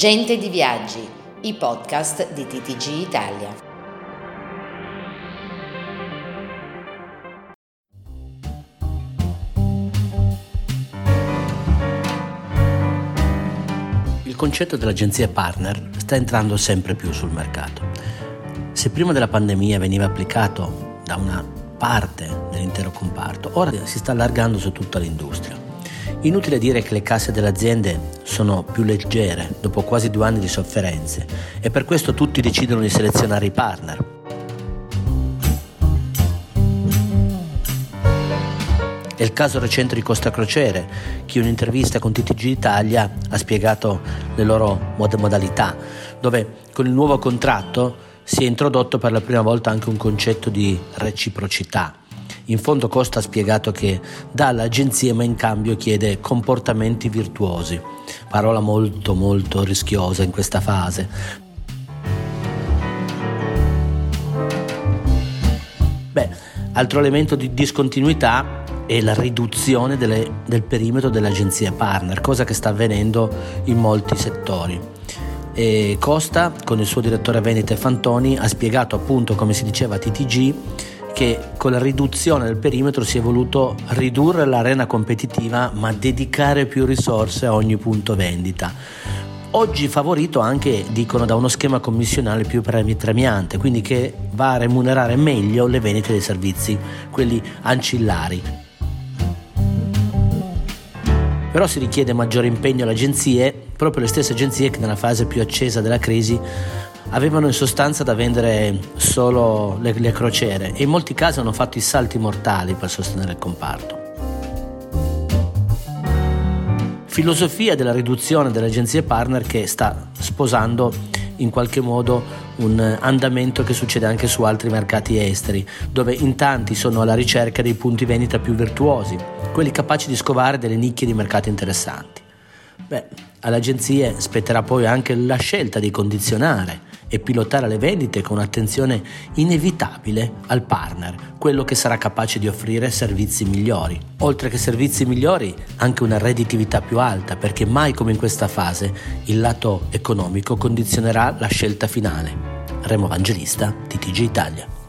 Gente di Viaggi, i podcast di TTG Italia. Il concetto dell'agenzia partner sta entrando sempre più sul mercato. Se prima della pandemia veniva applicato da una parte dell'intero comparto, ora si sta allargando su tutta l'industria. Inutile dire che le casse delle aziende sono più leggere dopo quasi due anni di sofferenze e per questo tutti decidono di selezionare i partner. È il caso recente di Costa Crociere, che in un'intervista con TTG Italia ha spiegato le loro modalità, dove con il nuovo contratto si è introdotto per la prima volta anche un concetto di reciprocità in fondo Costa ha spiegato che dà all'agenzia ma in cambio chiede comportamenti virtuosi, parola molto molto rischiosa in questa fase. Beh, altro elemento di discontinuità è la riduzione delle, del perimetro dell'agenzia partner, cosa che sta avvenendo in molti settori. E Costa, con il suo direttore Venete Fantoni, ha spiegato appunto, come si diceva a TTG, che con la riduzione del perimetro si è voluto ridurre l'arena competitiva ma dedicare più risorse a ogni punto vendita. Oggi favorito anche, dicono, da uno schema commissionale più premiante, quindi che va a remunerare meglio le vendite dei servizi, quelli ancillari. Però si richiede maggiore impegno alle agenzie, proprio le stesse agenzie che nella fase più accesa della crisi avevano in sostanza da vendere solo le, le crociere e in molti casi hanno fatto i salti mortali per sostenere il comparto. Filosofia della riduzione delle agenzie partner che sta sposando in qualche modo un andamento che succede anche su altri mercati esteri, dove in tanti sono alla ricerca dei punti vendita più virtuosi, quelli capaci di scovare delle nicchie di mercato interessanti. Beh, alle agenzie spetterà poi anche la scelta di condizionare e pilotare le vendite con attenzione inevitabile al partner, quello che sarà capace di offrire servizi migliori. Oltre che servizi migliori, anche una redditività più alta, perché mai come in questa fase il lato economico condizionerà la scelta finale. Remo Evangelista, TTG Italia.